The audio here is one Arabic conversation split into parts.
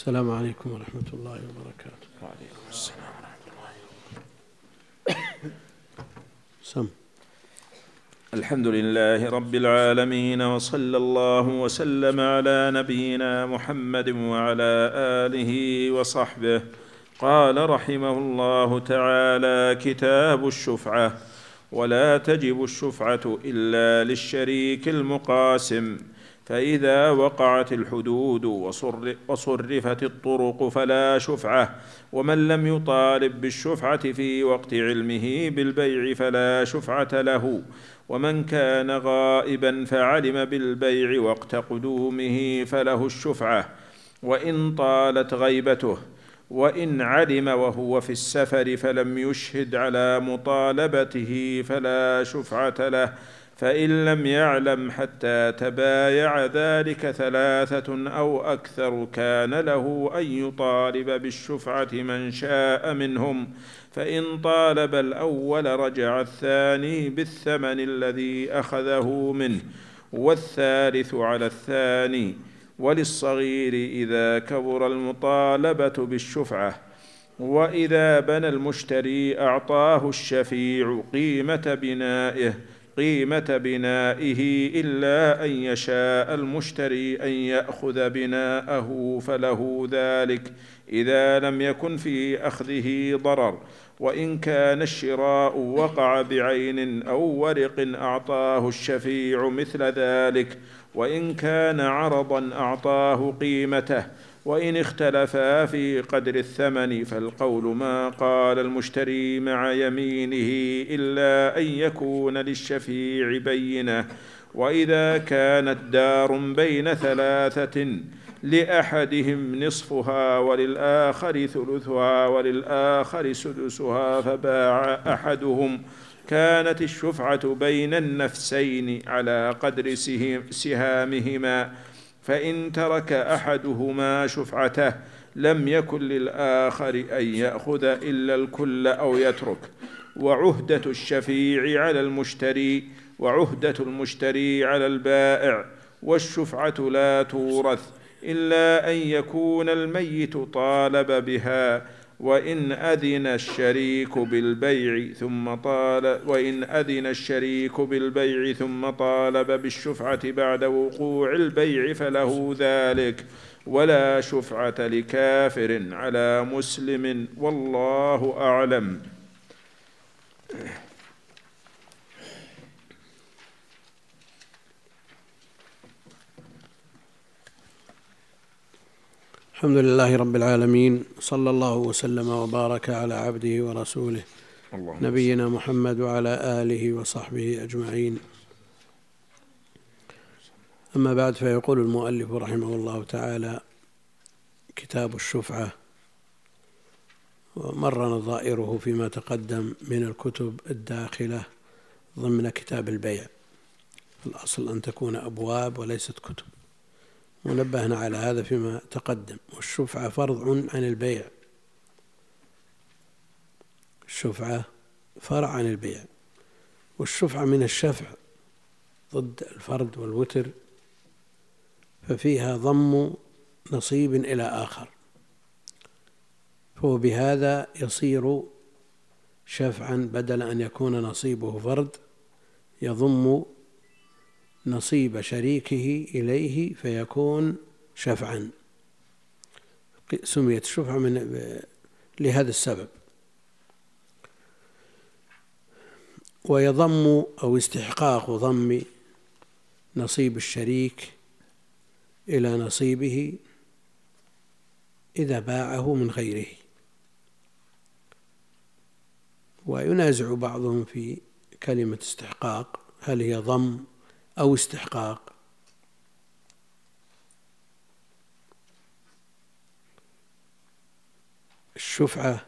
السلام عليكم ورحمة الله وبركاته. وعليكم السلام سم. الحمد لله رب العالمين وصلى الله وسلم على نبينا محمد وعلى آله وصحبه. قال رحمه الله تعالى كتاب الشفعة ولا تجب الشفعة إلا للشريك المقاسم. فإذا وقعت الحدود وصرفت الطرق فلا شفعة ومن لم يطالب بالشفعة في وقت علمه بالبيع فلا شفعة له ومن كان غائبا فعلم بالبيع وقت قدومه فله الشفعة وإن طالت غيبته وإن علم وهو في السفر فلم يشهد على مطالبته فلا شفعة له فإن لم يعلم حتى تبايع ذلك ثلاثة أو أكثر كان له أن يطالب بالشفعة من شاء منهم فإن طالب الأول رجع الثاني بالثمن الذي أخذه منه والثالث على الثاني وللصغير إذا كبر المطالبة بالشفعة وإذا بنى المشتري أعطاه الشفيع قيمة بنائه قيمة بنائه إلا أن يشاء المشتري أن يأخذ بناءه فله ذلك إذا لم يكن في أخذه ضرر. وإن كان الشراء وقع بعين أو ورق أعطاه الشفيع مثل ذلك وإن كان عرضا أعطاه قيمته. وإن اختلفا في قدر الثمن فالقول ما قال المشتري مع يمينه إلا أن يكون للشفيع بينة. وإذا كانت دار بين ثلاثة لأحدهم نصفها وللآخر ثلثها وللآخر سدسها فباع أحدهم. كانت الشفعة بين النفسين على قدر سهامهما. فإن ترك أحدهما شفعته لم يكن للآخر أن يأخذ إلا الكل أو يترك. وعهدة الشفيع على المشتري وعهدة المشتري على البائع والشفعة لا تورث إلا أن يكون الميت طالب بها. وإن أذن الشريك بالبيع ثم طال وإن أذن الشريك بالبيع ثم طالب بالشفعة بعد وقوع البيع فله ذلك ولا شفعة لكافر على مسلم والله أعلم. الحمد لله رب العالمين صلى الله وسلم وبارك على عبده ورسوله نبينا محمد وعلى آله وصحبه أجمعين. أما بعد فيقول المؤلف رحمه الله تعالى كتاب الشفعة ومر نظائره فيما تقدم من الكتب الداخلة ضمن كتاب البيع. الأصل أن تكون أبواب وليست كتب. ونبهنا على هذا فيما تقدم. والشفعة فرض عن البيع. الشفعة فرع عن البيع. والشفعة من الشفع ضد الفرد والوتر ففيها ضم نصيب إلى آخر. فهو بهذا يصير شفعا بدل أن يكون نصيبه فرد يضم نصيب شريكه إليه فيكون شفعا. سميت شفعة من لهذا السبب. ويضم أو استحقاق ضم نصيب الشريك إلى نصيبه إذا باعه من غيره. وينازع بعضهم في كلمة استحقاق هل هي ضم أو استحقاق. الشفعة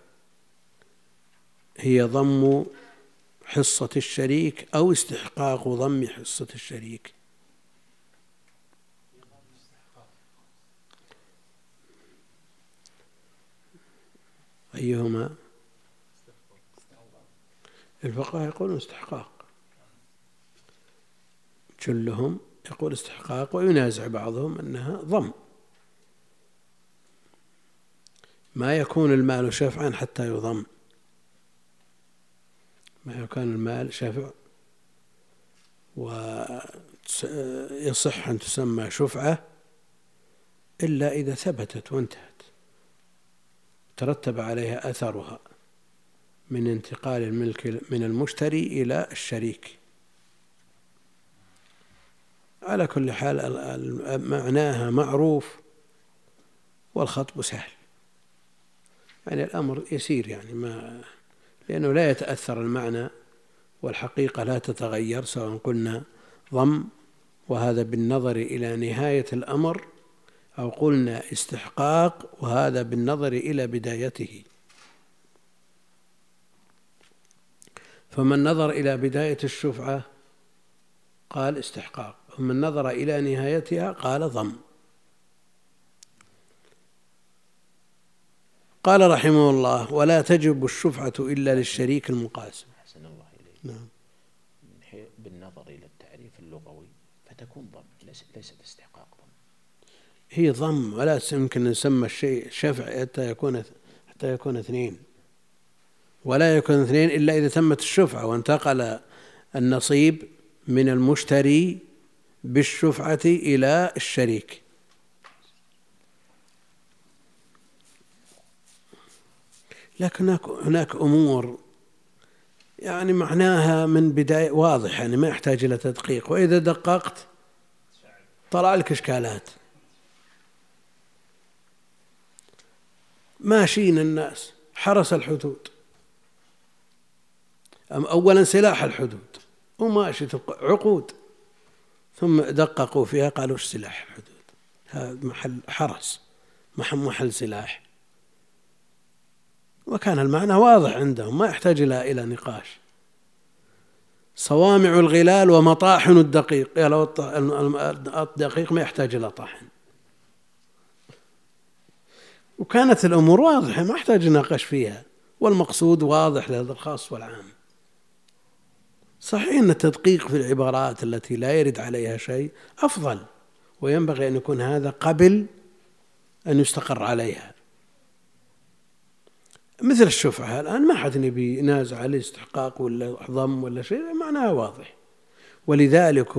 هي ضم حصة الشريك أو استحقاق ضم حصة الشريك. أيهما؟ الفقهاء يقولون استحقاق. جلهم يقول استحقاق وينازع بعضهم أنها ضم. ما يكون المال شفعا حتى يضم. ما يكون المال شفع ويصح أن تسمى شفعة إلا إذا ثبتت وانتهت. ترتب عليها أثرها من انتقال الملك من المشتري إلى الشريك. على كل حال معناها معروف والخطب سهل. يعني الأمر يسير يعني ما لأنه لا يتأثر المعنى والحقيقة لا تتغير سواء قلنا ضم وهذا بالنظر إلى نهاية الأمر أو قلنا استحقاق وهذا بالنظر إلى بدايته. فمن نظر إلى بداية الشفعة قال استحقاق. ومن نظر إلى نهايتها قال ضم. قال رحمه الله ولا تجب الشفعة إلا للشريك المقاسم. أحسن الله إليك. نعم. بالنظر إلى التعريف اللغوي فتكون ضم ليست استحقاق ضم. هي ضم ولا يمكن نسمى الشيء شفع حتى يكون حتى يكون اثنين. ولا يكون اثنين إلا إذا تمت الشفعة وانتقل النصيب من المشتري بالشفعة إلى الشريك. لكن هناك أمور يعني معناها من بداية واضح يعني ما يحتاج إلى تدقيق. وإذا دققت طلع لك إشكالات. ماشيين الناس حرس الحدود. اولا سلاح الحدود. وماشي عقود. ثم دققوا فيها قالوا إيش سلاح؟ الحدود هذا محل حرس محل سلاح. وكان المعنى واضح عندهم ما يحتاج إلى إلى نقاش. صوامع الغلال ومطاحن الدقيق. الدقيق ما يحتاج إلى طحن. وكانت الأمور واضحة ما يحتاج نقاش فيها. والمقصود واضح لهذا الخاص والعام. صحيح أن التدقيق في العبارات التي لا يرد عليها شيء أفضل وينبغي أن يكون هذا قبل أن يستقر عليها. مثل الشفعة الآن ما حد يبي ينازع عليه استحقاق ولا ضم ولا شيء معناها واضح. ولذلك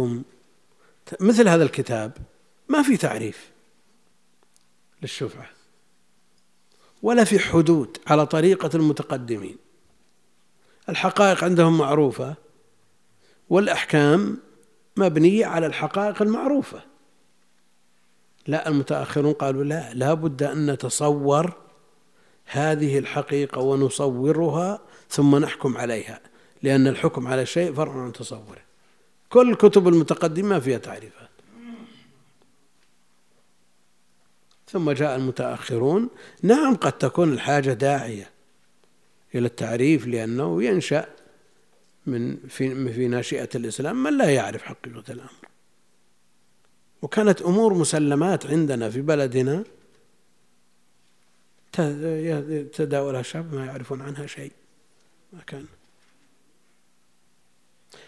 مثل هذا الكتاب ما في تعريف للشفعة ولا في حدود على طريقة المتقدمين. الحقائق عندهم معروفة والأحكام مبنية على الحقائق المعروفة. لا المتأخرون قالوا لا لا بد أن نتصور هذه الحقيقة ونصورها ثم نحكم عليها لأن الحكم على شيء فرع عن تصوره. كل الكتب المتقدمة فيها تعريفات. ثم جاء المتأخرون نعم قد تكون الحاجة داعية إلى التعريف لأنه ينشأ من في في ناشئة الإسلام من لا يعرف حقيقة الأمر وكانت أمور مسلمات عندنا في بلدنا تداولها الشعب ما يعرفون عنها شيء. ما كان.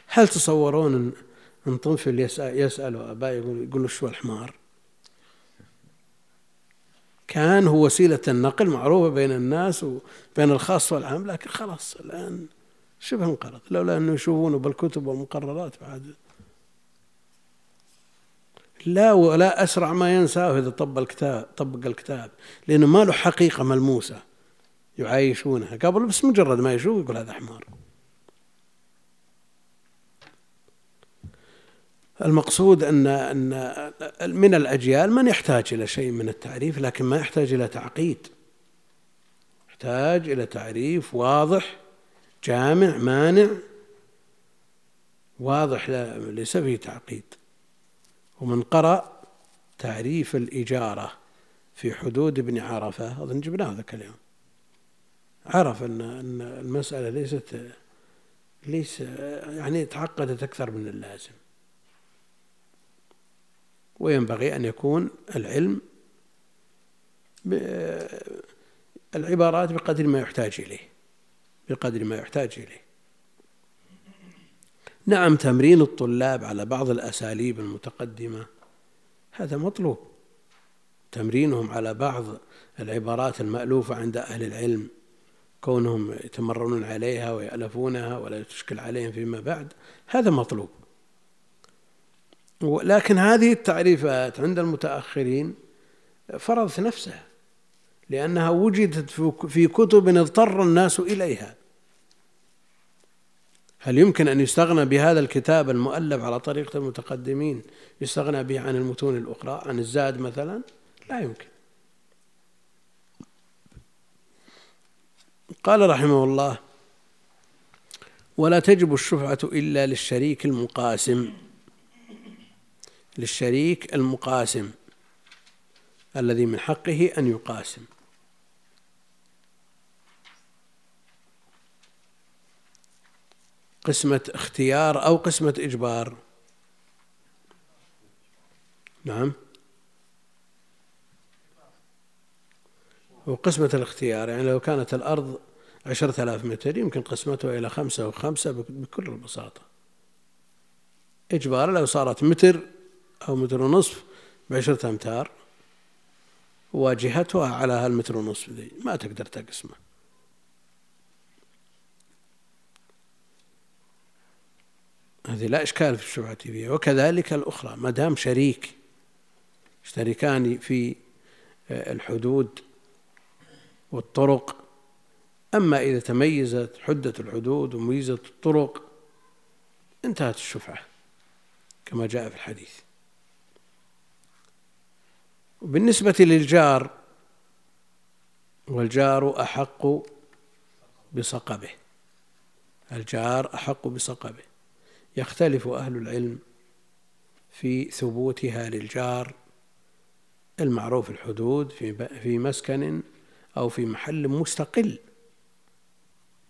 هل تصورون ان طفل يسأل, يسأل أباه يقول, يقول شو الحمار؟ كان هو وسيلة النقل معروفة بين الناس وبين الخاص والعام لكن خلاص الآن شبه انقرض لولا أنه يشوفونه بالكتب والمقررات بعد. لا ولا أسرع ما ينساه إذا طبق الكتاب طبق الكتاب لأنه ما له حقيقة ملموسة يعايشونها. قبل بس مجرد ما يشوف يقول هذا حمار. المقصود أن أن من الأجيال من يحتاج إلى شيء من التعريف لكن ما يحتاج إلى تعقيد. يحتاج إلى تعريف واضح جامع مانع. واضح ليس فيه تعقيد. ومن قرأ تعريف الإجارة في حدود ابن عرفة أظن جبناه ذاك اليوم. عرف أن أن المسألة ليست ليس يعني تعقدت أكثر من اللازم. وينبغي أن يكون العلم العبارات بقدر ما يحتاج إليه. بقدر ما يحتاج إليه. نعم تمرين الطلاب على بعض الأساليب المتقدمة هذا مطلوب. تمرينهم على بعض العبارات المألوفة عند أهل العلم كونهم يتمرنون عليها ويألفونها ولا تشكل عليهم فيما بعد هذا مطلوب. لكن هذه التعريفات عند المتأخرين فرضت نفسها. لأنها وجدت في كتب اضطر الناس إليها. هل يمكن أن يستغنى بهذا الكتاب المؤلف على طريقة المتقدمين يستغنى به عن المتون الأخرى عن الزاد مثلا؟ لا يمكن. قال رحمه الله ولا تجب الشفعة إلا للشريك المقاسم. للشريك المقاسم الذي من حقه أن يقاسم. قسمة اختيار أو قسمة إجبار. نعم. وقسمة الاختيار يعني لو كانت الأرض عشرة آلاف متر يمكن قسمتها إلى خمسة وخمسة بكل البساطة إجبار لو صارت متر أو متر ونصف بعشرة أمتار واجهتها على هالمتر ونصف ذي ما تقدر تقسمه. هذه لا إشكال في الشبهة فيها. وكذلك الأخرى ما دام شريك يشتركان في الحدود والطرق أما إذا تميزت حدة الحدود وميزة الطرق انتهت الشفعة كما جاء في الحديث. وبالنسبة للجار والجار أحق بصقبه. الجار أحق بصقبه. يختلف أهل العلم في ثبوتها للجار المعروف الحدود في في مسكن أو في محل مستقل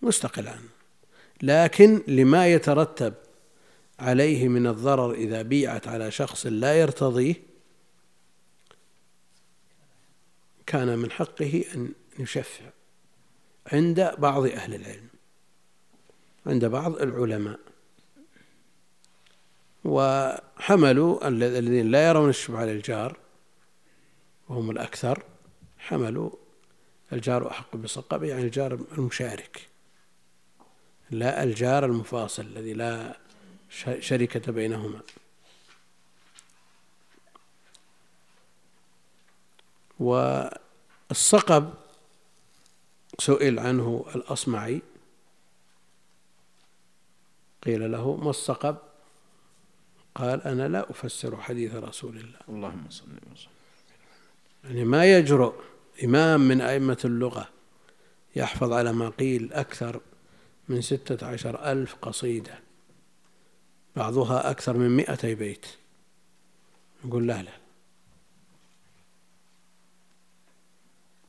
مستقل عنه لكن لما يترتب عليه من الضرر إذا بيعت على شخص لا يرتضيه كان من حقه أن يشفع عند بعض أهل العلم عند بعض العلماء. وحملوا الذين لا يرون الشبهة للجار وهم الأكثر حملوا الجار أحق بصقبه يعني الجار المشارك. لا الجار المفاصل الذي لا شركة بينهما. والصقب سئل عنه الأصمعي قيل له ما الصقب قال أنا لا أفسر حديث رسول الله. اللهم صل وسلم. يعني ما يجرؤ إمام من أئمة اللغة يحفظ على ما قيل أكثر من ستة عشر ألف قصيدة بعضها أكثر من مئتي بيت. نقول لا لا.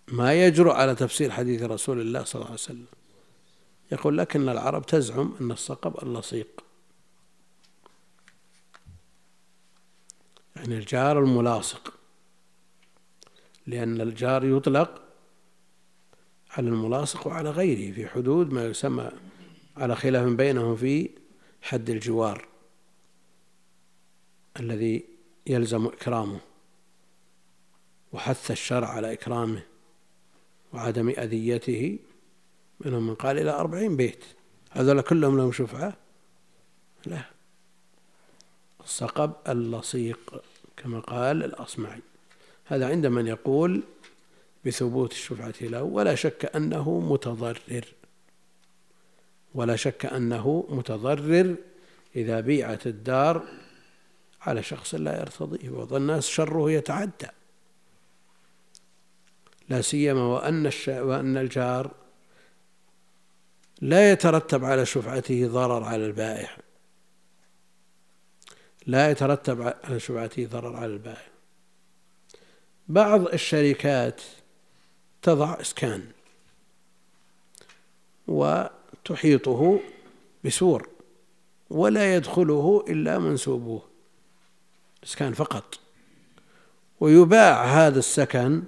ما يجرؤ على تفسير حديث رسول الله صلى الله عليه وسلم. يقول لكن العرب تزعم أن الصقب اللصيق. يعني الجار الملاصق. لأن الجار يطلق على الملاصق وعلى غيره في حدود ما يسمى على خلاف بينهم في حد الجوار الذي يلزم إكرامه وحث الشرع على إكرامه وعدم أذيته منهم من قال إلى أربعين بيت. هذول كلهم لهم شفعة؟ لا. الصقب اللصيق كما قال الأصمعي. هذا عند من يقول بثبوت الشفعة له ولا شك أنه متضرر. ولا شك أنه متضرر إذا بيعت الدار على شخص لا يرتضيه وظن الناس شره يتعدى. لا سيما وأن وأن الجار لا يترتب على شفعته ضرر على البائع. لا يترتب على شفعته ضرر على البائع بعض الشركات تضع إسكان وتحيطه بسور ولا يدخله إلا منسوبوه إسكان فقط. ويباع هذا السكن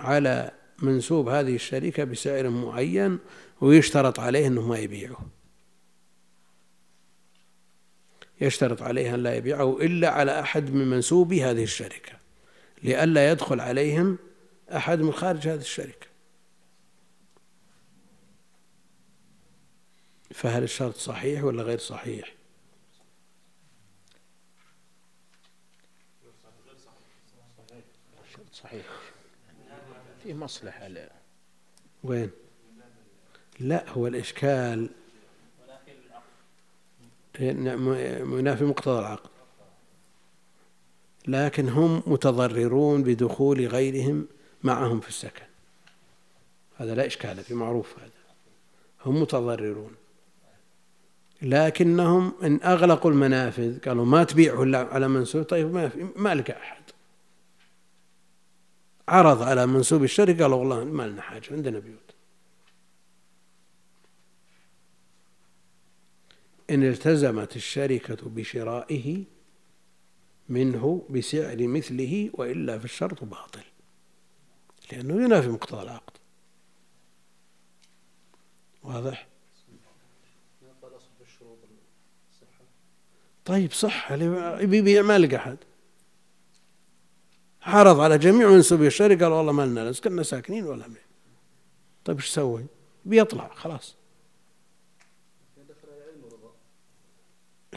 على منسوب هذه الشركة بسعر معين ويشترط عليه إنه ما يبيعه. يشترط عليه أن لا يبيعه إلا على أحد من منسوبي هذه الشركة لئلا يدخل عليهم أحد من خارج هذه الشركة. فهل الشرط صحيح ولا غير صحيح صحيح؟ في مصلحة لا. وين؟ لا هو الإشكال منافي مقتضى العقد لكن هم متضررون بدخول غيرهم معهم في السكن. هذا لا إشكال في معروف هذا. هم متضررون. لكنهم إن أغلقوا المنافذ قالوا ما تبيعه على منسوب. طيب ما في ما لك أحد. عرض على منسوب الشركة قالوا والله ما لنا حاجة عندنا بيوت. إن التزمت الشركة بشرائه منه بسعر مثله وإلا فالشرط باطل لأنه ينافي مقتضى العقد. واضح؟ طيب صح يبيع ما لقى أحد. عرض على جميع منسوبي الشركة قال والله ما لنا كنا ساكنين ولا مين طيب إيش سوي؟ بيطلع خلاص.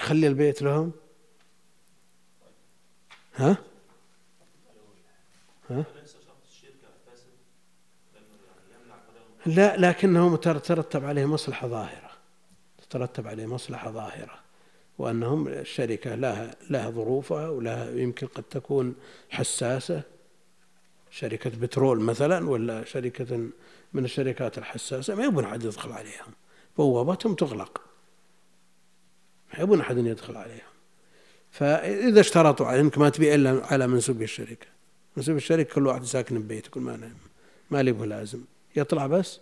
خلي البيت لهم؟ ها؟ ها؟ لا لكنه ترتب عليه مصلحة ظاهرة. تترتب عليه مصلحة ظاهرة. وأنهم الشركة لها لها ظروفها ولها يمكن قد تكون حساسة. شركة بترول مثلا ولا شركة من الشركات الحساسة ما يبون أحد يدخل عليهم. بوابتهم تغلق. يبون أحد يدخل عليهم فإذا اشترطوا على أنك ما تبيع إلا على منسوب الشركة. منسوب الشركة كل واحد ساكن ببيته كل ما ما لي لازم. يطلع بس.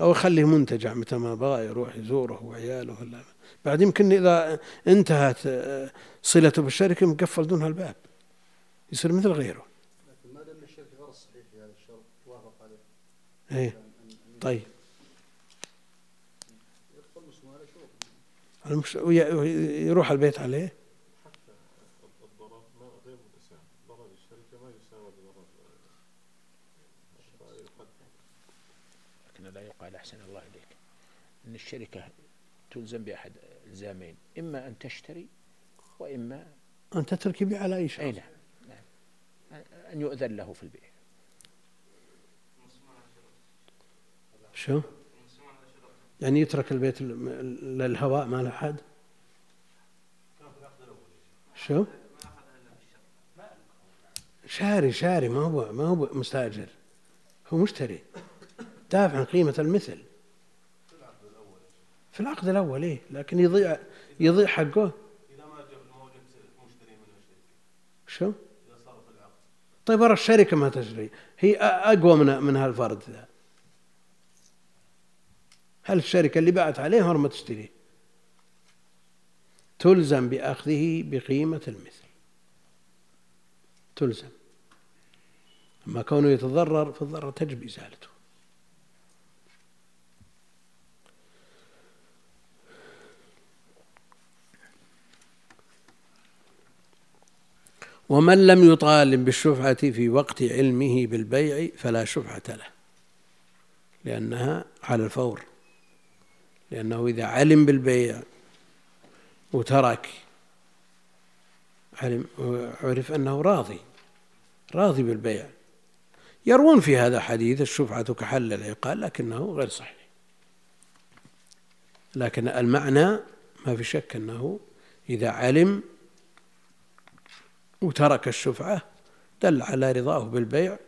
أو يخليه منتجع متى ما بغى يروح يزوره وعياله ولا بعد يمكن إذا انتهت آه، صلته بالشركة مقفل دونها الباب يصير مثل غيره. لكن ما دام الشركة غير صحيح في هذا الشرط توافق عليه. إيه. طيب. يروح البيت عليه لكن لا يقال أحسن الله إليك أن الشركة تلزم بأحد الزامين إما أن تشتري وإما أن تترك يبيع على أي شخص أي نعم. نعم أن يؤذن له في البيع شو؟ يعني يترك البيت للهواء ما له حد. شو؟ شاري شاري ما هو ما هو مستأجر. هو مشتري. دافع عن قيمة المثل. في العقد الأول إيه. لكن يضيع يضيع حقه. إذا ما جاب مشتري من شو؟ في العقد طيب ورا الشركة ما تشتري. هي أقوى من من هالفرد ذا. هل الشركة اللي باعت عليه ما تشتريه تلزم بأخذه بقيمة المثل. تلزم. أما كونه يتضرر فالضرر تجب إزالته. ومن لم يطالب بالشفعة في وقت علمه بالبيع فلا شفعة له لأنها على الفور. لأنه إذا علم بالبيع وترك علم عرف أنه راضي راضي بالبيع. يروون في هذا حديث الشفعة كحل العقال لكنه غير صحيح. لكن المعنى ما في شك أنه إذا علم وترك الشفعة دل على رضاه بالبيع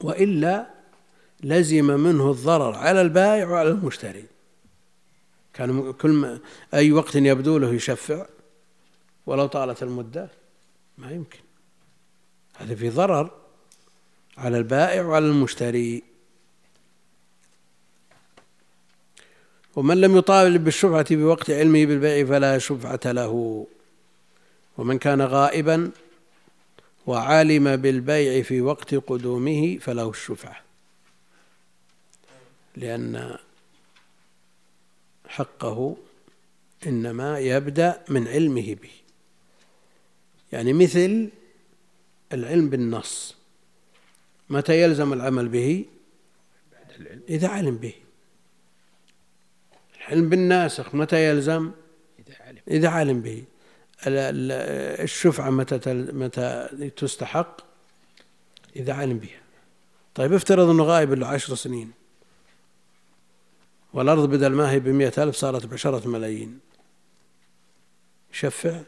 وإلا لزم منه الضرر على البائع وعلى المشتري. كان كل أي وقت يبدو له يشفع ولو طالت المدة ما يمكن. هذا في ضرر على البائع وعلى المشتري. ومن لم يطالب بالشفعة بوقت علمه بالبيع فلا شفعة له. ومن كان غائبا وعالم بالبيع في وقت قدومه فله الشفعة. لأن حقه إنما يبدأ من علمه به. يعني مثل العلم بالنص. متى يلزم العمل به؟ إذا علم به. العلم بالناسخ متى يلزم؟ إذا علم. به. الشفعة متى متى تستحق؟ إذا علم بها. طيب افترض أنه غائب له عشر سنين. والأرض بدل ما هي بمئة ألف صارت بعشرة ملايين. يشفع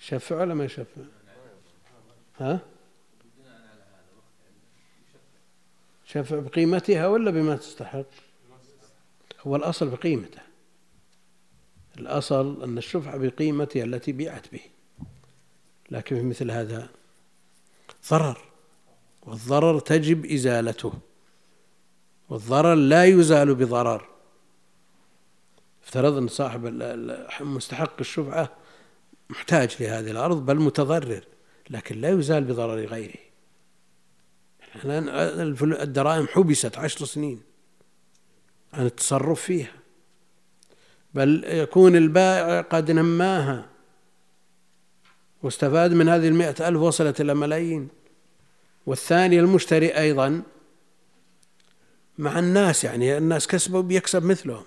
يشفع ولا ما يشفع ها؟ شفع بقيمتها ولا بما تستحق؟ هو الأصل بقيمته. الأصل أن الشفعة بقيمتها التي بيعت به. لكن في مثل هذا ضرر والضرر تجب إزالته والضرر لا يزال بضرر. افترض أن صاحب مستحق الشفعة محتاج لهذه الأرض بل متضرر لكن لا يزال بضرر غيره. الدراهم حبست عشر سنين عن التصرف فيها بل يكون البائع قد نماها. واستفاد من هذه المئة ألف وصلت إلى ملايين. والثاني المشتري أيضا مع الناس يعني الناس كسبوا بيكسب مثلهم.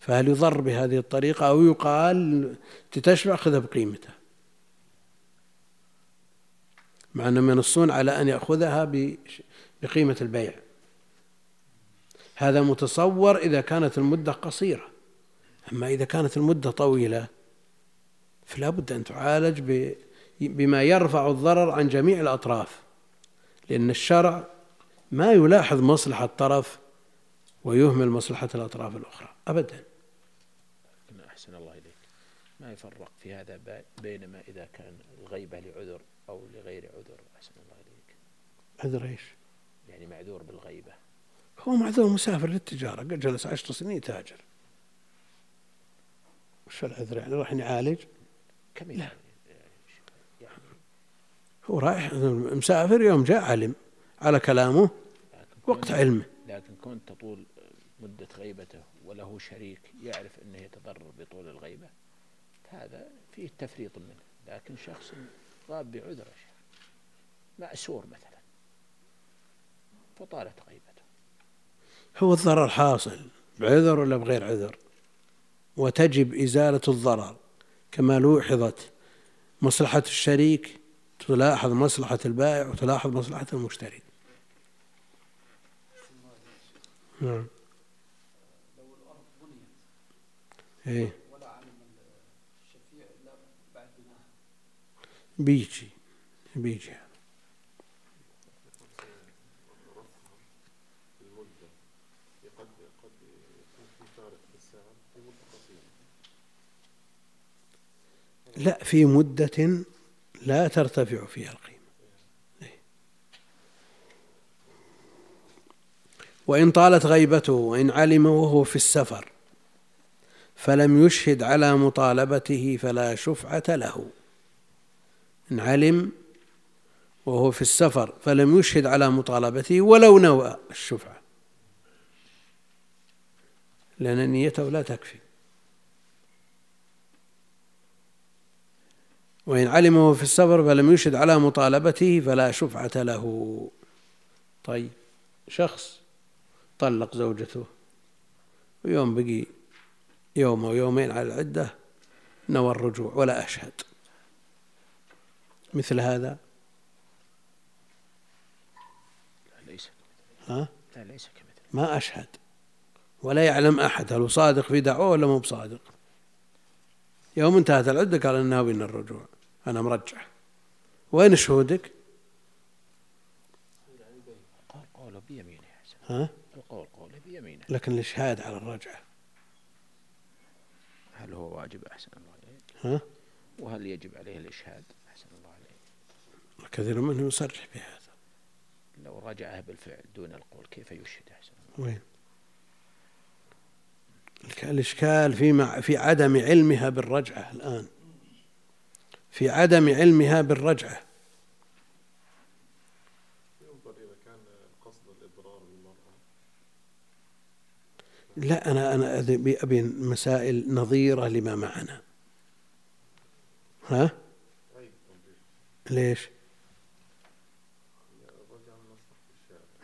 فهل يضر بهذه الطريقة أو يقال تتشبع خذها بقيمته مع أنهم ينصون على أن يأخذها بقيمة البيع. هذا متصور إذا كانت المدة قصيرة. أما إذا كانت المدة طويلة فلا بد أن تعالج بما يرفع الضرر عن جميع الأطراف. لأن الشرع ما يلاحظ مصلحة طرف ويهمل مصلحة الأطراف الأخرى. أبدا. أحسن الله إليك. ما يفرق في هذا بينما إذا كان الغيبة لعذر أو لغير عذر. أحسن الله إليك. عذر إيش؟ يعني معذور بالغيبة. هو معذور مسافر للتجارة. قد جلس عشر سنين تاجر. وش العذر يعني؟ راح يعالج؟ كم لا. يعني؟ هو رايح مسافر يوم جاء علم على كلامه وقت علمه. لكن كنت تطول مدة غيبته وله شريك يعرف أنه يتضرر بطول الغيبة. هذا فيه تفريط منه. لكن شخص غاب بعذر مأسور مثلا. فطالت غيبته. هو الضرر حاصل بعذر ولا بغير عذر؟ وتجب إزالة الضرر. كما لوحظت مصلحة الشريك تلاحظ مصلحة البائع وتلاحظ مصلحة المشتري. نعم. إيه. بيجي بيجي. لا في مدة لا ترتفع فيها القيمة. وإن طالت غيبته وإن علم وهو في السفر فلم يشهد على مطالبته فلا شفعة له. إن علم وهو في السفر فلم يشهد على مطالبته ولو نوى الشفعة. لأن نيته لا تكفي. وإن علم وهو في السفر فلم يشهد على مطالبته فلا شفعة له. طيب شخص طلق زوجته ويوم بقي يوم أو يومين على العدة نوى الرجوع ولا أشهد. مثل هذا؟ لا ليس ها؟ لا ليس كمثل ما أشهد. ولا يعلم أحد هل هو صادق في دعوة ولا مو بصادق. يوم انتهت العدة قال إنه بين الرجوع. أنا مرجع. وين شهودك؟ قال قوله بيمينه ها؟ القول قوله بيمينه لكن الإشهاد على الرجعة. هل هو واجب أحسن الله عليه؟ ها؟ وهل يجب عليه الإشهاد كثير منهم يصرح بهذا. لو رجعها بالفعل دون القول كيف يشهد أحسن وين؟ الإشكال في في عدم علمها بالرجعة الآن. في عدم علمها بالرجعة لا أنا أنا أبي مسائل نظيرة لما معنا ها؟ ليش؟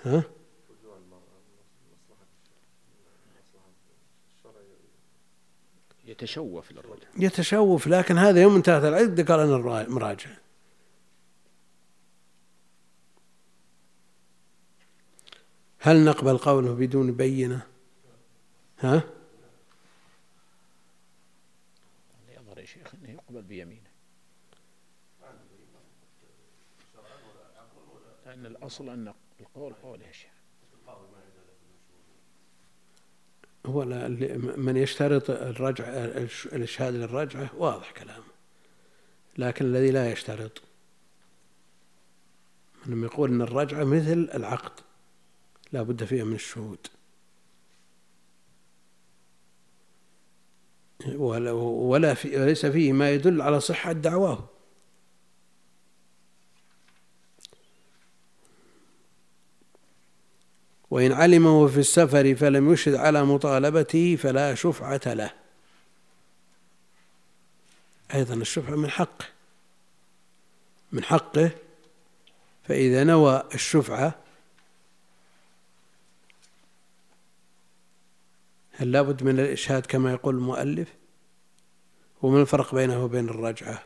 ها؟ يتشوف للرجل. يتشوف لكن هذا يوم انتهت العدة قال أنا مراجع. هل نقبل قوله بدون بينة؟ ها؟ يظهر يا شيخ أنه يقبل بيمينه. لأن الأصل أن القول قول يا شيخ. هو من يشترط الرجع الإشهاد للرجعة واضح كلامه. لكن الذي لا يشترط من يقول أن الرجعة مثل العقد لا بد فيها من الشهود. ولا في وليس فيه ما يدل على صحة دعواه. وإن علمه في السفر فلم يشهد على مطالبته فلا شفعة له. أيضا الشفعة من حقه من حقه. فإذا نوى الشفعة هل لابد من الإشهاد كما يقول المؤلف؟ وما الفرق بينه وبين الرجعة؟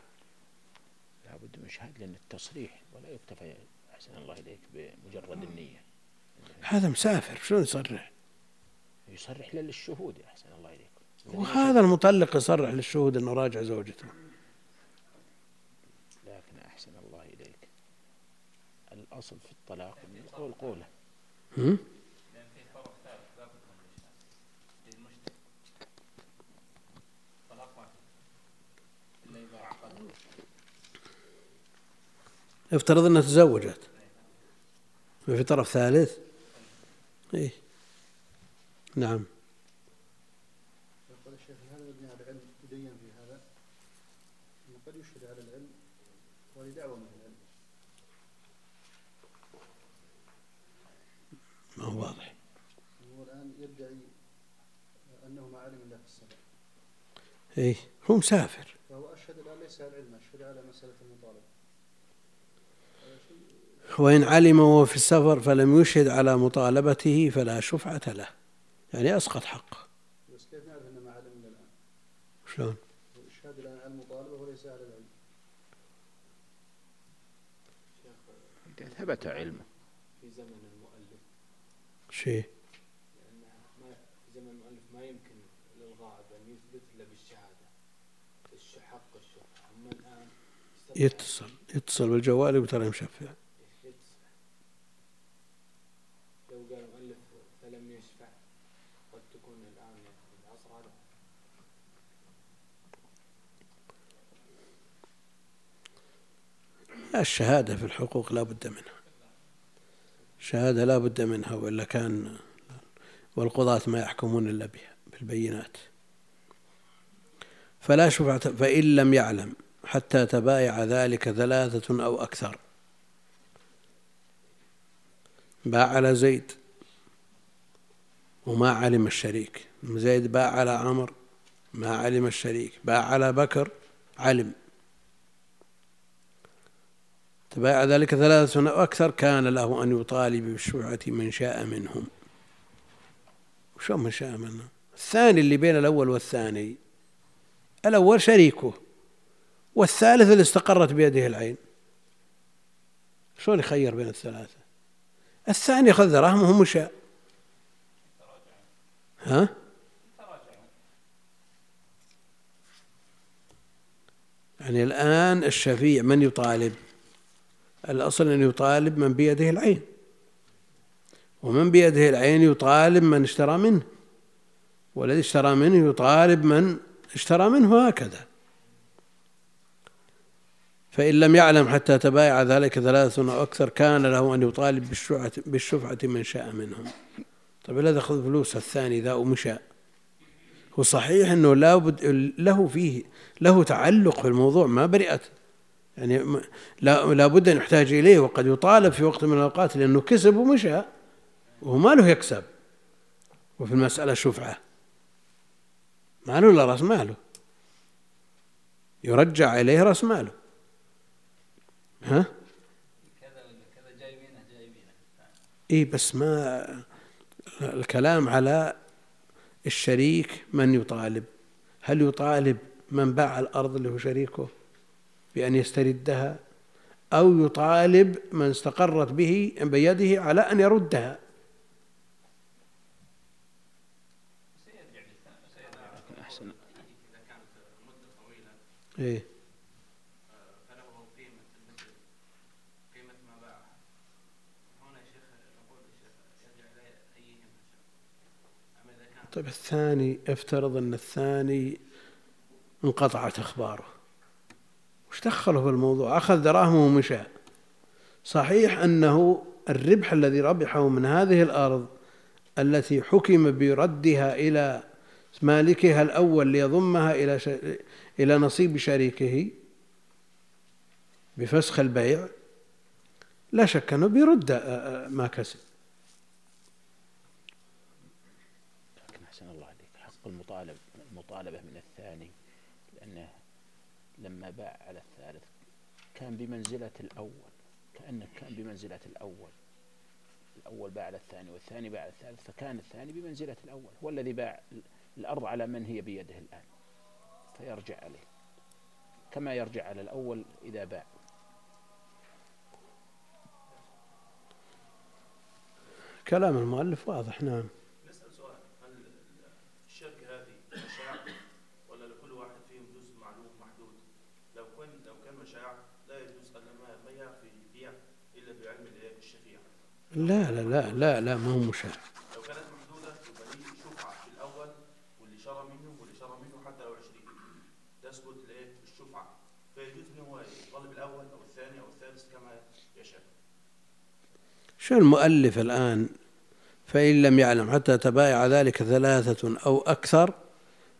لابد من إشهاد لأن التصريح ولا يكتفى أحسن الله إليك بمجرد النية. هذا مسافر شلون يصرح؟ يصرح للشهود أحسن الله إليك. وهذا المطلق يصرح للشهود أنه راجع زوجته. لكن أحسن الله إليك الأصل في الطلاق أن يقول قوله. افترض إنها تزوجت. ما في طرف ثالث؟ إيه. نعم. يقول الشيخ هذا مبني على العلم يبين في هذا؟ إنه قد يشهد على العلم ولدعوة من العلم. ما هو واضح. هو الآن يدعي أنه ما علم الا في السفر إيه. هو مسافر فهو اشهد الان ليس على العلم اشهد على مساله المطالبه وإن علم وهو في السفر فلم يشهد على مطالبته فلا شفعة له. يعني أسقط حقه بس كيف نعرف أنه ما علم الآن؟ شلون؟ الإشهاد الآن على المطالبة وليس على العلم. إذا ثبت علمه. في زمن المؤلف. شيء لأن ما في زمن المؤلف ما يمكن للغائب أن يثبت إلا بالشهادة. حق الشفعة. أما الآن يتصل يتصل بالجوال يقول ترى مشفع. الشهادة في الحقوق لا بد منها. الشهادة لا بد منها وإلا كان والقضاة ما يحكمون إلا بها بالبينات. فلا شفعة فإن لم يعلم حتى تبايع ذلك ثلاثة أو أكثر. باع على زيد وما علم الشريك. زيد باع على عمر ما علم الشريك. باع على بكر علم. تبايع ذلك ثلاثة أكثر كان له أن يطالب بالشفعة من شاء منهم. وشو من شاء منهم؟ الثاني اللي بين الأول والثاني. الأول شريكه والثالث اللي استقرت بيده العين. شلون يخير بين الثلاثة؟ الثاني يأخذ دراهمه مشاء ها؟ يعني الآن الشفيع من يطالب؟ الأصل أن يطالب من بيده العين. ومن بيده العين يطالب من اشترى منه. والذي اشترى منه يطالب من اشترى منه هكذا. فإن لم يعلم حتى تبايع ذلك ثلاثة أو أكثر كان له أن يطالب بالشفعة, من شاء منهم. طيب الذي أخذ فلوس الثاني ذا ومشى. هو صحيح أنه لابد له فيه له تعلق في الموضوع ما برئت. يعني لا لابد أن يحتاج إليه وقد يطالب في وقت من الأوقات لأنه كسب ومشى وهو ما له يكسب. وفي المسألة شفعة. ماله ولا رأس ماله. يرجع إليه رأس ماله. ها؟ إيه بس ما الكلام على الشريك من يطالب. هل يطالب من باع الأرض اللي هو شريكه؟ بأن يستردها أو يطالب من استقرت به بيده على أن يردها. أحسن إيه. طيب الثاني افترض أن الثاني انقطعت أخباره. وش دخله في الموضوع أخذ دراهمه ومشى صحيح أنه الربح الذي ربحه من هذه الأرض التي حكم بردها إلى مالكها الأول ليضمها إلى. إلى نصيب شريكه بفسخ البيع لا شك أنه بيرد ما كسب لكن أحسن الله عليك حق المطالب المطالبة من الثاني لأنه لما باع على الثالث كان بمنزلة الأول كأنه كان بمنزلة الأول. الأول باع على الثاني والثاني باع على الثالث فكان الثاني بمنزلة الأول هو الذي باع الأرض على من هي بيده الآن. فيرجع عليه كما يرجع على الأول إذا باع. كلام المؤلف واضح نعم. نسأل سؤال هل الشركة هذه مشاع ولا لكل واحد فيهم جزء معلوم محدود؟ لو كان لو كان مشاع لا يجوز أن ما ما يعفي بيع إلا بعلم؟ الشفيع. لا لا لا لا لا ما هو مشاع لو كانت محدودة يبقى ليه شفعة في الأول واللي شرى منه واللي شرى منه حتى لو 20 تثبت الإيه؟ الشفعة فيجوز إن هو يطالب الأول أو الثاني أو الثالث كما يشاء. شو المؤلف الآن فإن لم يعلم حتى تبايع ذلك ثلاثة أو أكثر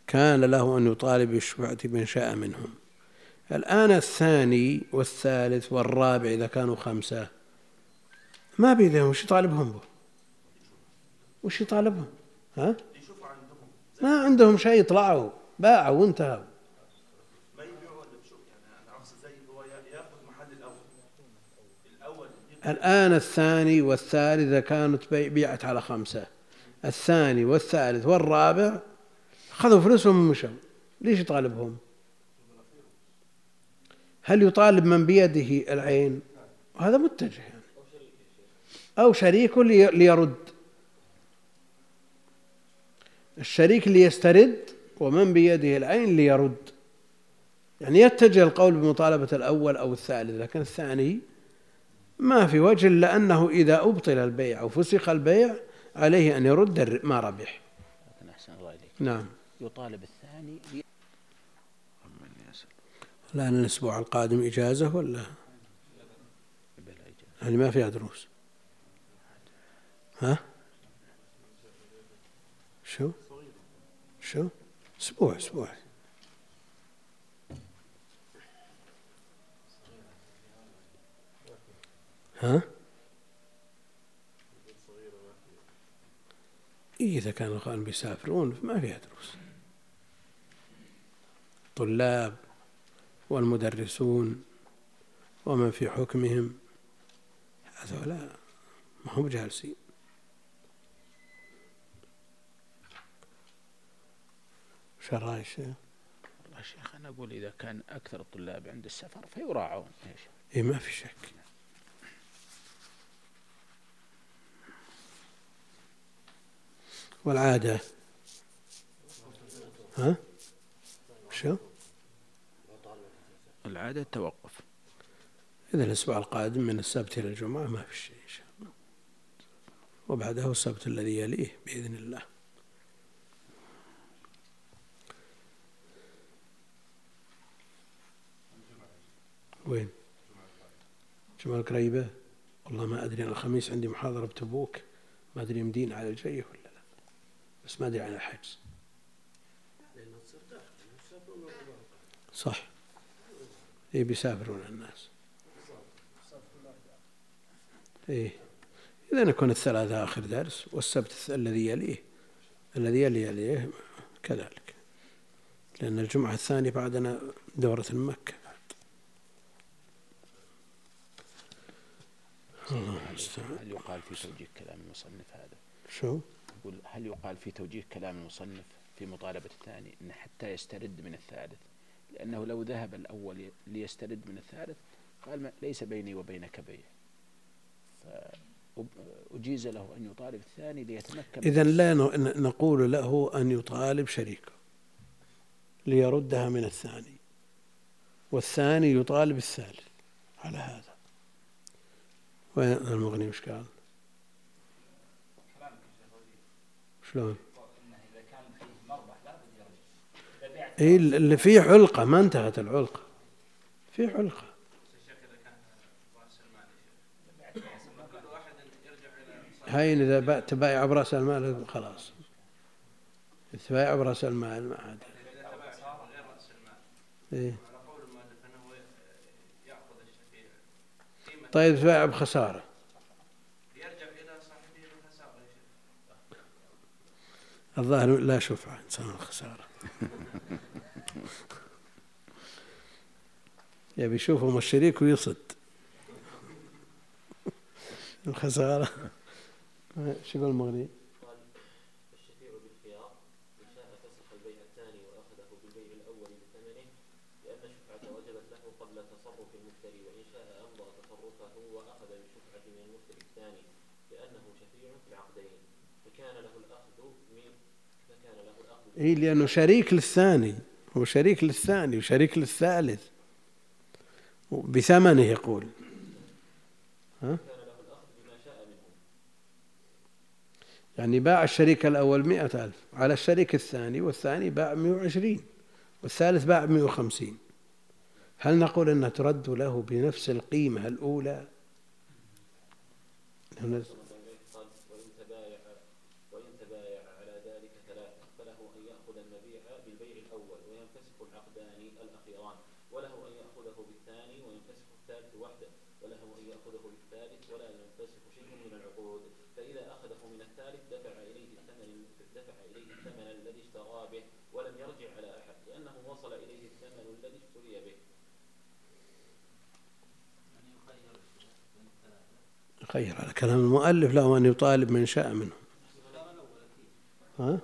كان له أن يطالب بالشفعة من شاء منهم الآن الثاني والثالث والرابع إذا كانوا خمسة. ما بيدهم وش يطالبهم به وش يطالبهم؟ ها؟ ما عندهم شيء يطلعوا باعوا وانتهوا. الآن الثاني والثالث إذا كانت بي- بيعت على خمسة. الثاني والثالث والرابع خذوا فلوسهم ومشوا. ليش يطالبهم؟ هل يطالب من بيده العين؟ هذا متجه يعني. أو شريك لي- ليرد. الشريك ليسترد ومن بيده العين ليرد. يعني يتجه القول بمطالبة الأول أو الثالث لكن الثاني ما في وجه إلا أنه إذا أبطل البيع أو فسخ البيع عليه أن يرد ما ربح. أحسن الله عليك نعم. يطالب الثاني الآن الأسبوع القادم إجازة ولا؟ يعني ما فيها دروس ها؟ شو؟ شو؟ أسبوع أسبوع. ها؟ إيه إذا كان الأخوان بيسافرون فما فيها دروس طلاب. والمدرسون ومن في حكمهم هذولا ما هم جالسين وش الرأي الشيخ؟ والله شيخ أنا أقول إذا كان أكثر الطلاب عند السفر فيراعون إيه ما في شك والعادة ها؟ شو؟ العادة التوقف. إذا الأسبوع القادم من السبت إلى الجمعة ما في شيء إن شاء الله. وبعده السبت الذي يليه بإذن الله. وين؟ جمعة قريبة؟ والله ما أدري أنا الخميس عندي محاضرة بتبوك. ما أدري يمدين على الجاية ولا لا. بس ما أدري عن الحجز. صح. إيه بيسافرون الناس. إيه. إذا يكون الثلاثاء آخر درس والسبت الذي يليه. الذي يلي يليه كذلك. لأن الجمعة الثانية بعدنا دورة مكة الله المستعان. هل يقال في توجيه كلام المصنف هذا؟ شو؟ يقول هل يقال في توجيه كلام المصنف في مطالبة الثاني أن حتى يسترد من الثالث؟ لأنه لو ذهب الأول ليسترد من الثالث قال ما ليس بيني وبينك بيع فأجيز له أن يطالب الثاني ليتمكن إذا لا ن- نقول له أن يطالب شريكه ليردها من الثاني والثاني يطالب الثالث على هذا وين المغني وش قال؟ شلون؟ انه اذا كان فيه مربح لابد يرجع اذا بعت اي اللي فيه علقة ما انتهت العلقة فيه علقة الشيخ إذا تبايع برأس المال خلاص. تبايع برأس المال ما عاد. اذا إيه. طيب تبايع شيخ الظاهر لا شفعة إنسان الخسارة. يبي يشوفهم الشريك ويصد. الخسارة. شو يقول المغني؟ إيه لأنه شريك للثاني. هو شريك للثاني وشريك للثالث. بثمنه يقول. ها؟ يعني باع الشريك الأول مئة ألف على الشريك الثاني والثاني باع مئة وعشرين والثالث باع مئة وخمسين. هل نقول أنها ترد له بنفس القيمة الأولى لأن قال وإن تبايع وإن تبايع على ذلك ثلاثة فله أن يأخذ المبيع بالبيع الأول وينفسخ العقدان الأخيران وله أن يأخذه بالثاني وينفسخ الثالث وحده وله أن يأخذه بالثالث ولا ينفسخ شيء من العقود فإذا أخذه من الثالث دفع إليه الثمن دفع إليه الثمن الذي اشترى به ولم يرجع على أحد لأنه وصل إليه الثمن الذي اشتري به يعني يخير بين خير على كلام المؤلف له أن يطالب من شاء منه. ها؟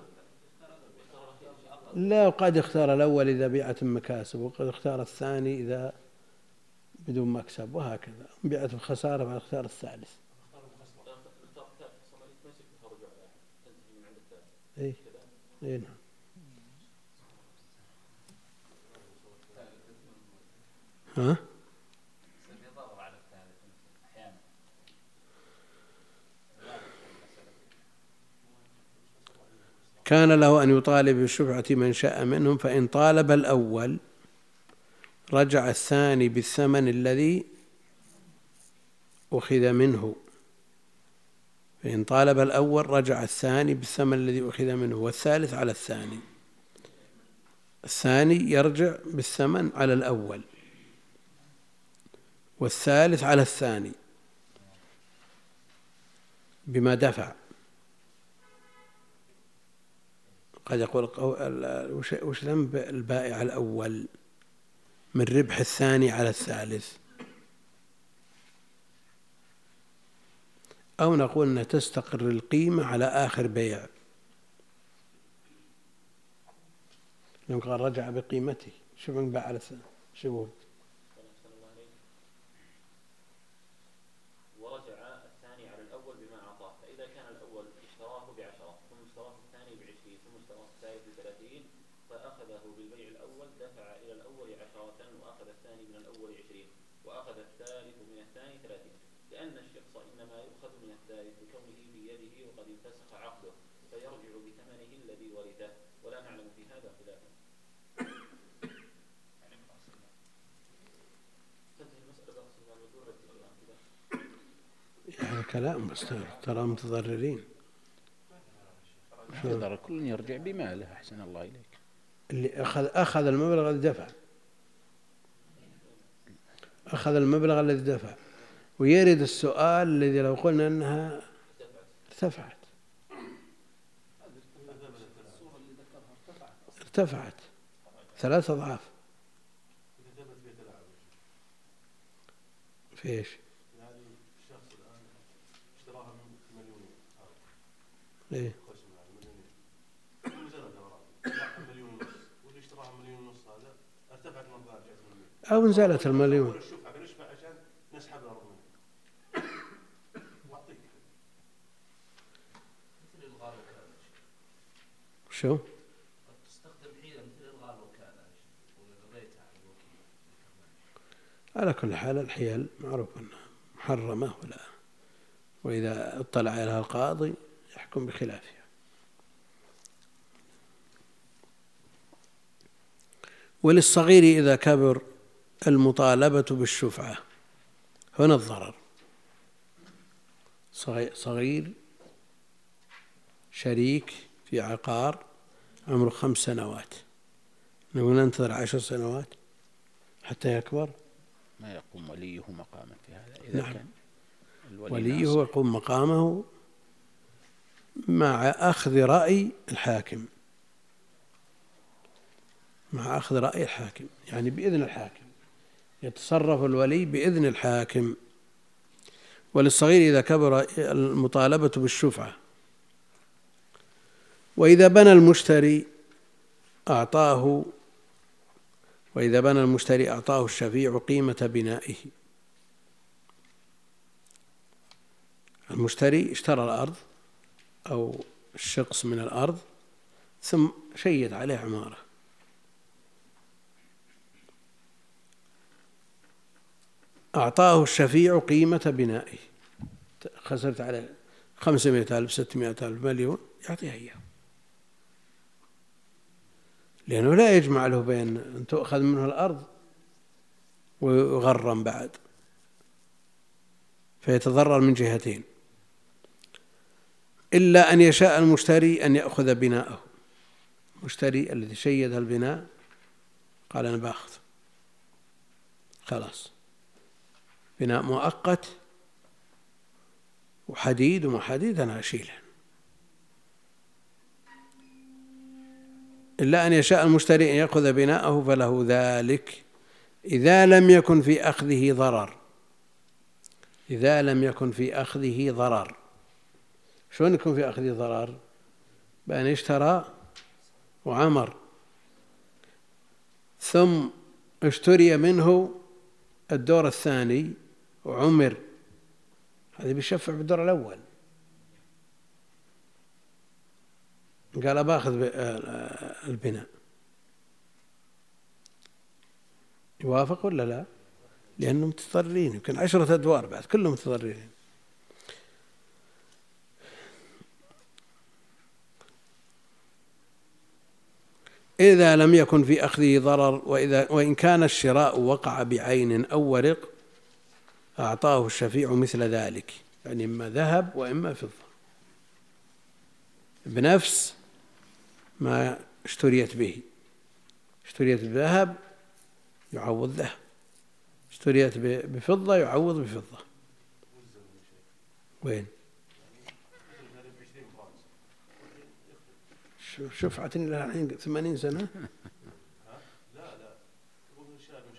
لا وقد اختار الأول إذا بيعت مكاسب وقد اختار الثاني إذا بدون مكسب وهكذا. بيعت بخسارة بعد اختار الثالث. اختار الثالث فصل يتمسك فرجع على أحد تنتهي من عند الثالث إيه كذا إيه نعم ها؟ يصير في ضرر على الثالث أحيانا كان له أن يطالب بالشفعة من شاء منهم فإن طالب الأول رجع الثاني بالثمن الذي أخذ منه. فإن طالب الأول رجع الثاني بالثمن الذي أخذ منه والثالث على الثاني. الثاني يرجع بالثمن على الأول والثالث على الثاني بما دفع. قد يقول وش- ذنب البائع الأول من ربح الثاني على الثالث؟ أو نقول أنها تستقر القيمة على آخر بيع. لو قال رجع بقيمته. شو من باع على الثاني شو يقول قال أحسن الله عليك ورجع الثاني على الأول بما أعطاه فإذا كان الأول اشتراه بعشرة ثم اشتراه الثاني بعشرين ثم اشتراه الثالث بثلاثين فأخذه بالبيع الأول دفع إلى الأول عشرة وأخذ الثاني من الأول عشرين وأخذ الثالث من الثاني ثلاثين لأن الشخص إنما يؤخذ من الثالث لكونه بيده وقد انفسخ عقده فيرجع بثمنه الذي ورثه ولا نعلم في هذا خلافا يعني براس المال تنتهي المسألة برأس المال بدون رد الكلام كذا هذا كلام بس ترى متضررين. ضرر كل يرجع بماله أحسن الله إليك. اللي أخذ أخذ المبلغ الذي دفع. أخذ المبلغ الذي دفع. ويرد السؤال الذي لو قلنا أنها ارتفعت. ارتفعت. ثلاث أضعاف. في إيش يعني الشخص الآن اشتراها من مليونين إيه قسم يعني مليونين نزلت أوراق مليون ونص واللي اشتراها مليون ونص هذا ارتفعت مبلغ جات المليون أو نزلت المليون ولا الشفعة بنشفع عشان نسحب الأرض منه واعطيك مثل الغاء الوكاله شو؟ تستخدم حيله مثل الغاء الوكاله على كل حال الحيل معروف أنها محرمة ولا وإذا اطلع عليها القاضي يحكم بخلافها وللصغير إذا كبر المطالبة بالشفعة. هنا الضرر. صغي- صغير شريك في عقار عمره خمس سنوات. نقول ننتظر عشر سنوات حتى يكبر. ما يقوم وليه مقاما في هذا. إذا نعم. كان وليه. يقوم مقامه مع أخذ رأي الحاكم. مع أخذ رأي الحاكم يعني بإذن الحاكم. يتصرف الولي بإذن الحاكم. وللصغير إذا كبر المطالبة بالشفعة. وإذا بنى المشتري أعطاه وإذا بنى المشتري أعطاه الشفيع قيمة بنائه. المشتري اشترى الأرض أو الشقص من الأرض ثم شيد عليه عمارة. أعطاه الشفيع قيمة بنائه. خسرت عليه خمسمائة ألف ستمائة ألف مليون يعطيها إياه. لأنه لا يجمع له بين أن تؤخذ منه الأرض ويغرم بعد فيتضرر من جهتين. إلا أن يشاء المشتري أن يأخذ بناءه. المشتري الذي شيد البناء قال أنا باخذ. خلاص. بناء مؤقت وحديد وما حديد أنا أشيله. إلا أن يشاء المشتري أن يأخذ بناءه فله ذلك. إذا لم يكن في أخذه ضرر. إذا لم يكن في أخذه ضرر. شلون يكون في أخذه ضرر بأن اشترى وعمر. ثم اشتري منه الدور الثاني وعمر. هذا بيشفع بالدور الأول. قال باخذ البناء. يوافق ولا لا؟ لأنهم متضررين يمكن عشرة أدوار بعد كلهم متضررين. إذا لم يكن في أخذه ضرر وإذا وإن كان الشراء وقع بعين أو ورق أعطاه الشفيع مثل ذلك يعني إما ذهب وإما فضة. بنفس ما اشتريت به. اشتريت بذهب يعوض ذهب. اشتريت بفضة يعوض بفضة. وين؟ شفعة لها الحين ثمانين سنة. لا لا.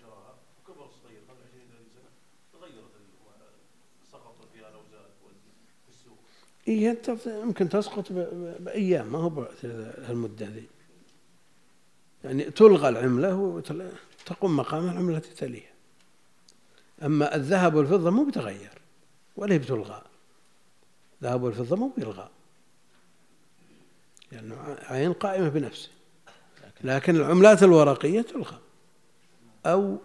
شراها وكبر صغير قبل 20 30 سنة. تغيرت ال- سقط فيها لو زاد في السوق. إيه أنت يمكن تسقط ب- ب- بأيام ما هو بهالمدة ذي يعني تلغى العملة وتقوم مقام العملة التي تليها أما الذهب والفضة مو بتغير ولا بتلغى. الذهب والفضة مو بيلغى. لأنه عين قائمة بنفسه. لكن العملات الورقية تلغى أو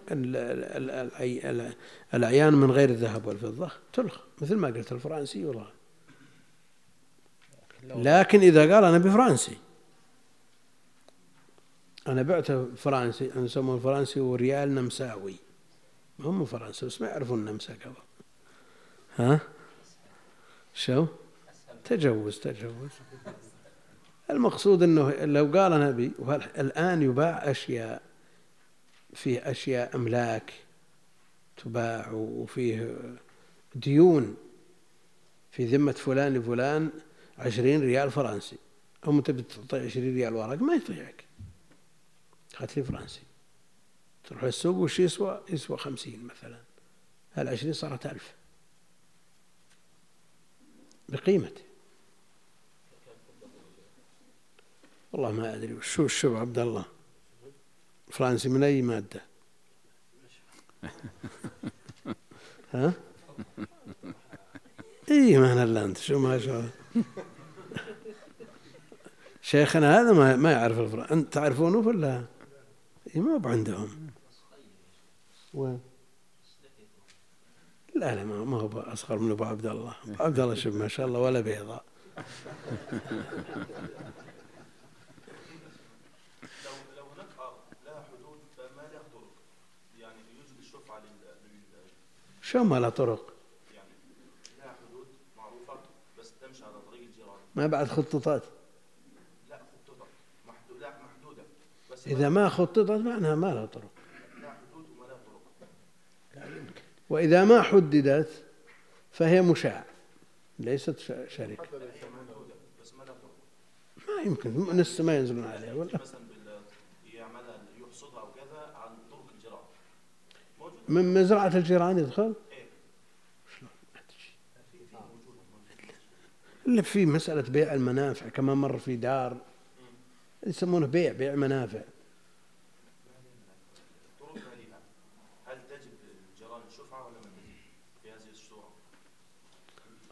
الأعيان من غير الذهب والفضة تلغى مثل ما قلت الفرنسي يلغى لكن إذا قال أنا بفرنسي. أنا بعته فرنسي أنا يسمونه الفرنسي وريال نمساوي. هم فرنسا بس ما يعرفون النمسا قبل. ها؟ شو؟ تجوز تجوز. المقصود أنه لو قال أنا أبي الآن يباع أشياء فيه أشياء أملاك تباع وفيه ديون في ذمة فلان لفلان عشرين ريال فرنسي هم تبي تعطي عشرين ريال ورق ما يطيعك هات لي فرنسي. تروح للسوق وش يسوى؟ يسوى خمسين مثلا. هالعشرين صارت ألف. بقيمته. والله ما أدري. وش هو الشوف عبد الله؟ فرنسي من أي مادة؟ ها؟ اي ما أنت. شو ما شاء الله. شيخنا هذا ما ما يعرف الفرنسي أنت تعرفونه ولا؟ اي ما عندهم وين لا لا ما هو أصغر من ابو عبد الله. ابو عبد الله شوف ما شاء الله ولا بيضاء لو لو هناك ارض لها حدود فما لها طرق يعني شو ما له طرق. يعني لها حدود معروفة بس تمشي على طريق الجيران. ما بعد خططات لا خطوطه محدود لا محدودة. بس إذا ما خططت معناها ما لها طرق. لها حدود وما لها طرق. وإذا ما حددت فهي مشاع. ليست شركة. ما ما يمكن. من السماء ينزلون عليها ولا؟ مثلا بال يعملها يحصدها أو كذا عن طرق الجيران موجوده من مزرعة الجيران يدخل شلون. إلا في مسألة بيع المنافع كما مر في دار يسمونه بيع بيع منافع؟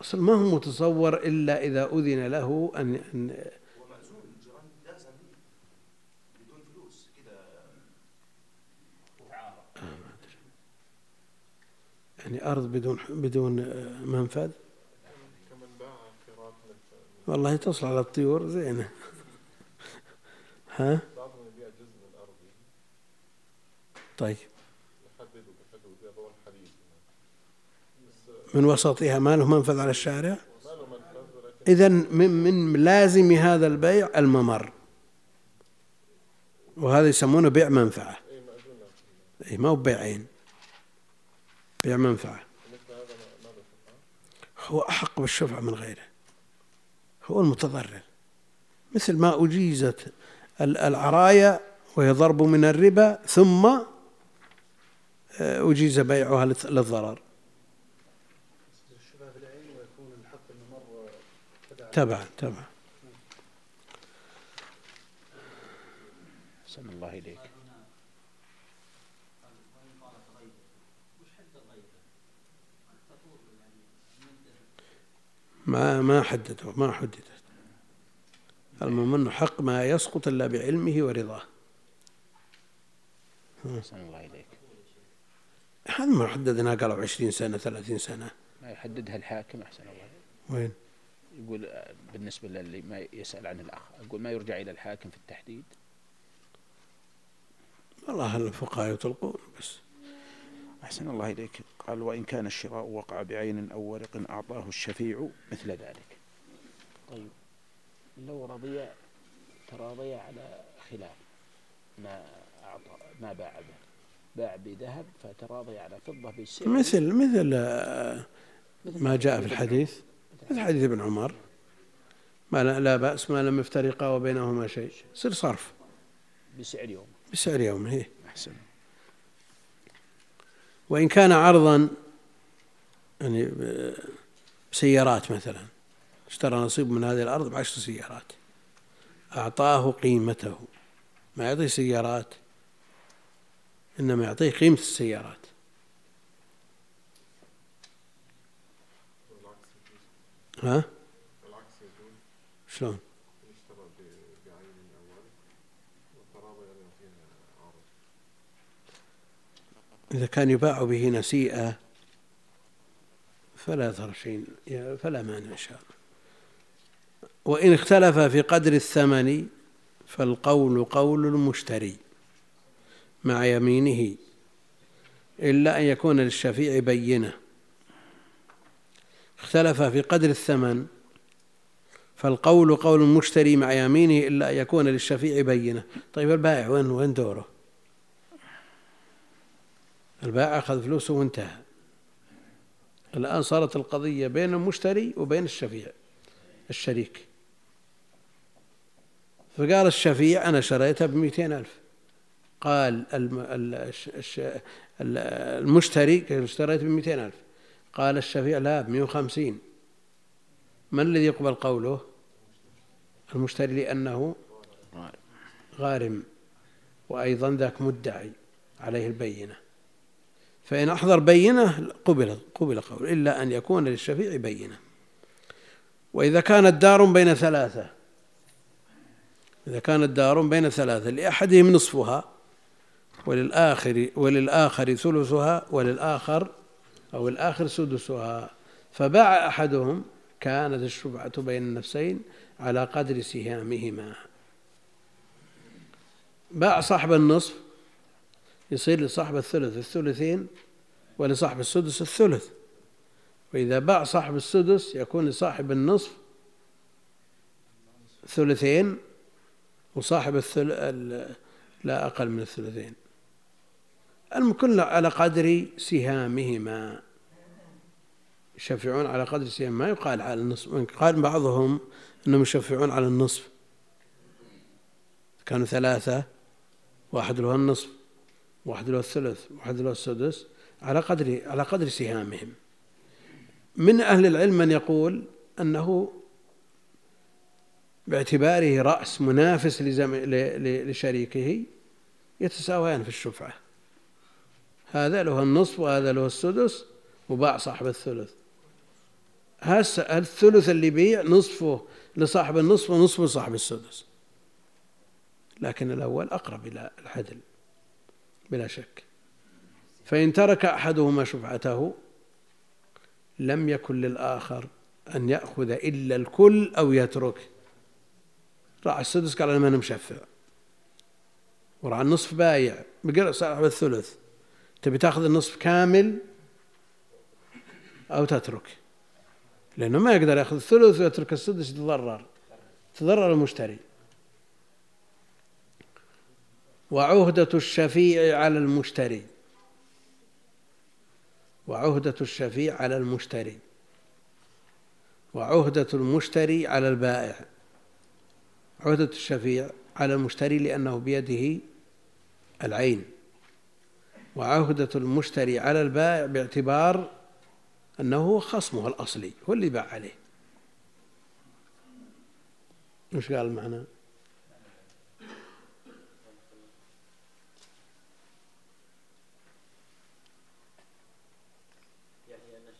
أصل ما هو متصور إلا إذا أذن له أن, أن هو مأذون الجيران لازم ليه بدون فلوس كده يعني أرض بدون بدون آه، منفذ؟ والله تصل على الطيور زينة. ها؟ بعضهم يبيع جزء من أرضه طيب. من وسطها ما له منفذ على الشارع؟ إذا من, من لازم هذا البيع الممر. وهذا يسمونه بيع منفعة. أي ما هو بيعين. بيع منفعة. هو أحق بالشفعة من غيره. هو المتضرر. مثل ما أجيزت ال- العرايا وهي ضرب من الربا ثم آه، أجيز بيعها للضرر. تبع تبعا. أحسن الله إليك. ما ما حددوا ما حددت. المهم أنه حق ما يسقط إلا بعلمه ورضاه. أحسن الله إليك. هذا ما حددنا قالوا عشرين سنة ثلاثين سنة. ما يحددها الحاكم أحسن الله وين؟ يقول آه، بالنسبة للي ما يسأل عن الأخ أقول ما يرجع إلى الحاكم في التحديد؟ والله الفقهاء يطلقون. أحسن الله إليك. قال وإن كان الشراء وقع بعين أو ورق أعطاه الشفيع مثل ذلك. طيب. لو رضي تراضي على خلاف ما أعطى ما باع به. باع بذهب فتراضي على فضة بالسعر مثل مثل آه، مثل ما جاء في الحديث. مثل حديث ابن عمر. ما لا, لا بأس ما لم يفترقا وبينهما شيء. يصير صرف. بسعر يوم. بسعر يوم هي أحسن. وإن كان عرضا يعني بسيارات مثلا اشترى نصيب من هذه الأرض بعشر سيارات أعطاه قيمته. ما يعطيه سيارات إنما يعطيه قيمة السيارات. ها؟ شلون يشترى ب- بعين أو ورق والتراضي أن يعطيها عرض إذا كان يباع به نسيئة فلا شيء فلا مانع إن شاء الله. وإن اختلف في قدر الثمن فالقول قول المشتري مع يمينه إلا أن يكون للشفيع بينة. اختلف في قدر الثمن فالقول قول المشتري مع يمينه إلا أن يكون للشفيع بينة. طيب البائع وين وين دوره؟ البائع أخذ فلوسه وانتهى. الآن صارت القضية بين المشتري وبين الشفيع الشريك. فقال الشفيع أنا شريتها بمئتين ألف. قال المشتري اشتريت ب 200 ألف. قال الشفيع لا ب 150 من الذي يقبل قوله؟ المشتري لأنه غارم. وأيضا ذاك مدعي عليه البينة. فإن أحضر بينة قبل قبل قول إلا أن يكون للشفيع بينة. وإذا كانت دار بين ثلاثة إذا كانت دار بين ثلاثة لأحدهم نصفها وللآخر وللآخر ثلثها وللآخر أو الآخر سدسها. فباع أحدهم كانت الشفعة بين النفسين على قدر سهامهما باع صاحب النصف يصير لصاحب الثلث الثلثين ولصاحب السدس الثلث. وإذا باع صاحب السدس يكون لصاحب النصف ثلثين وصاحب الثل... ال- لا أقل من الثلثين. الكل على قدر سهامهما. يشفعون على قدر سهم ما يقال على النصف. قال بعضهم أنهم يشفعون على النصف. كانوا ثلاثة واحد له النصف. واحد له الثلث واحد له السدس على قدر على قدر سهامهم. من أهل العلم من يقول أنه باعتباره رأس منافس. لشريكه يتساويان في الشفعة. هذا له النصف وهذا له السدس وباع صاحب الثلث. هسه الثلث اللي بيع نصفه لصاحب النصف ونصفه لصاحب السدس. لكن الأول أقرب إلى العدل. بلا شك. فإن ترك أحدهما شفعته لم يكن للآخر أن يأخذ إلا الكل أو يترك راح السدس قال أنا ما مشفع. وراح النصف بايع. بقرأ صاحب الثلث. تبي تأخذ النصف كامل أو تترك. لأنه ما يقدر يأخذ الثلث ويترك السدس يتضرر. تضرر المشتري. وعهدة الشفيع على المشتري. وعهدة الشفيع على المشتري. وعهدة المشتري على البائع. عهدة الشفيع على المشتري لأنه بيده العين. وعهدة المشتري على البائع باعتبار أنه هو خصمه الأصلي هو اللي باع عليه. وش قال المعنى؟ يعني أن الشفيع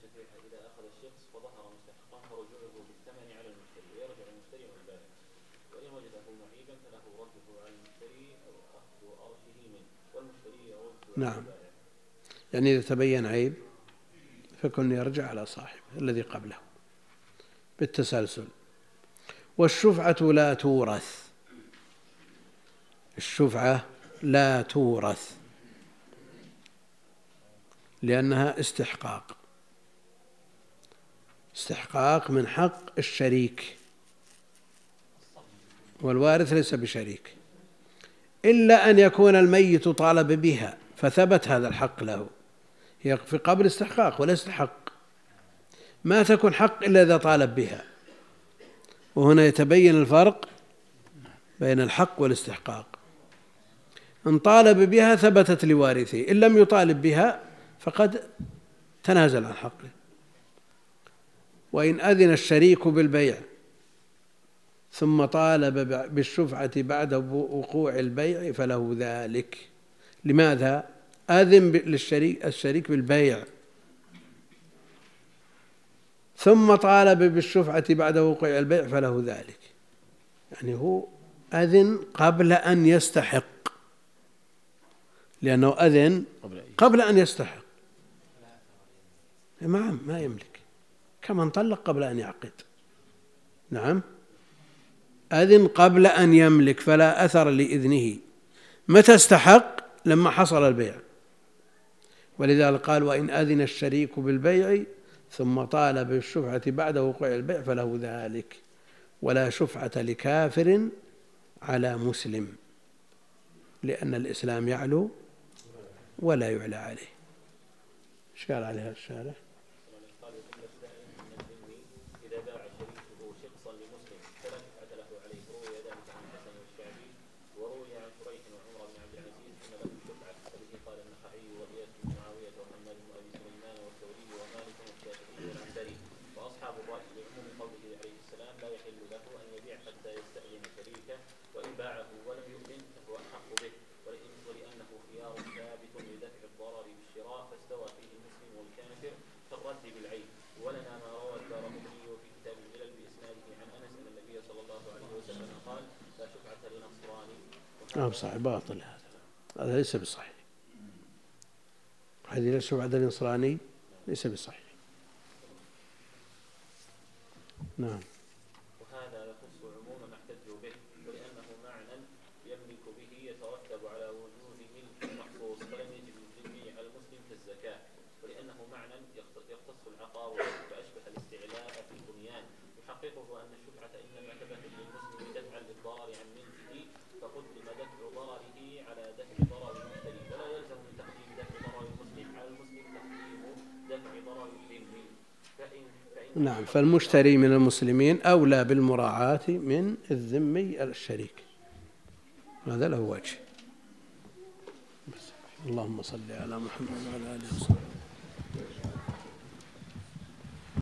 نعم. يعني إذا تبين عيب فكن يرجع على صاحبه الذي قبله بالتسلسل. والشفعة لا تورث. الشفعة لا تورث. لأنها استحقاق. استحقاق من حق الشريك. والوارث ليس بشريك. إلا أن يكون الميت طالب بها فثبت هذا الحق له. هي في قبل استحقاق وليست حق ما تكون حق إلا إذا طالب بها. وهنا يتبين الفرق بين الحق والاستحقاق. إن طالب بها ثبتت لوارثه إن لم يطالب بها فقد تنازل عن حقه. وإن أذن الشريك بالبيع ثم طالب بالشفعة بعد وقوع البيع فله ذلك. لماذا؟ أذن للشريك الشريك بالبيع. ثم طالب بالشفعة بعد وقوع البيع فله ذلك. يعني هو أذن قبل أن يستحق. لأنه أذن قبل أن يستحق. نعم ما يملك. كمن طلق قبل أن يعقد. نعم. أذن قبل أن يملك فلا أثر لإذنه. متى استحق؟ لما حصل البيع. ولذلك قال وإن أذن الشريك بالبيع ثم طالب بالشفعة بعد وقوع البيع فله ذلك. ولا شفعة لكافر على مسلم. لأن الإسلام يعلو ولا يعلى عليه. إيش قال عليها الشارع؟ قال وجملة دائم من الذمي إذا باع شريكه شخصا لمسلم فلا شفعة له عليه روي ذلك عن الحسن والشعبي وروي عن شريح وعمر بن عبد العزيز أن هو صحيح باطل هذا. هذا ليس بصحيح. حديث ليس بعد النصراني ليس بصحيح. نعم وهذا يخص عموم ما احتجوا به ولأنه معنى يملك به يترتب على وجود ملك مخصوص فلم يجب للذمي على المسلم كالزكاة ولأنه معنى يخت- يختص العقار فأشبه الاستعلاء في البنيان يحققه أن الشفعة إنما ثبتت للمسلم دفعا للضرر عن ملكه فقدم دفع ضرره على دفع ضرر المشتري ولا يلزم من تقديم دفع ضرر المسلم على المسلم تقديم دفع ضرر الذمي فإن فإن نعم. فالمشتري من المسلمين أولى بالمراعاة من الذمي الشريك. هذا له وجه. اللهم صل على محمد وعلى آله وصحبه.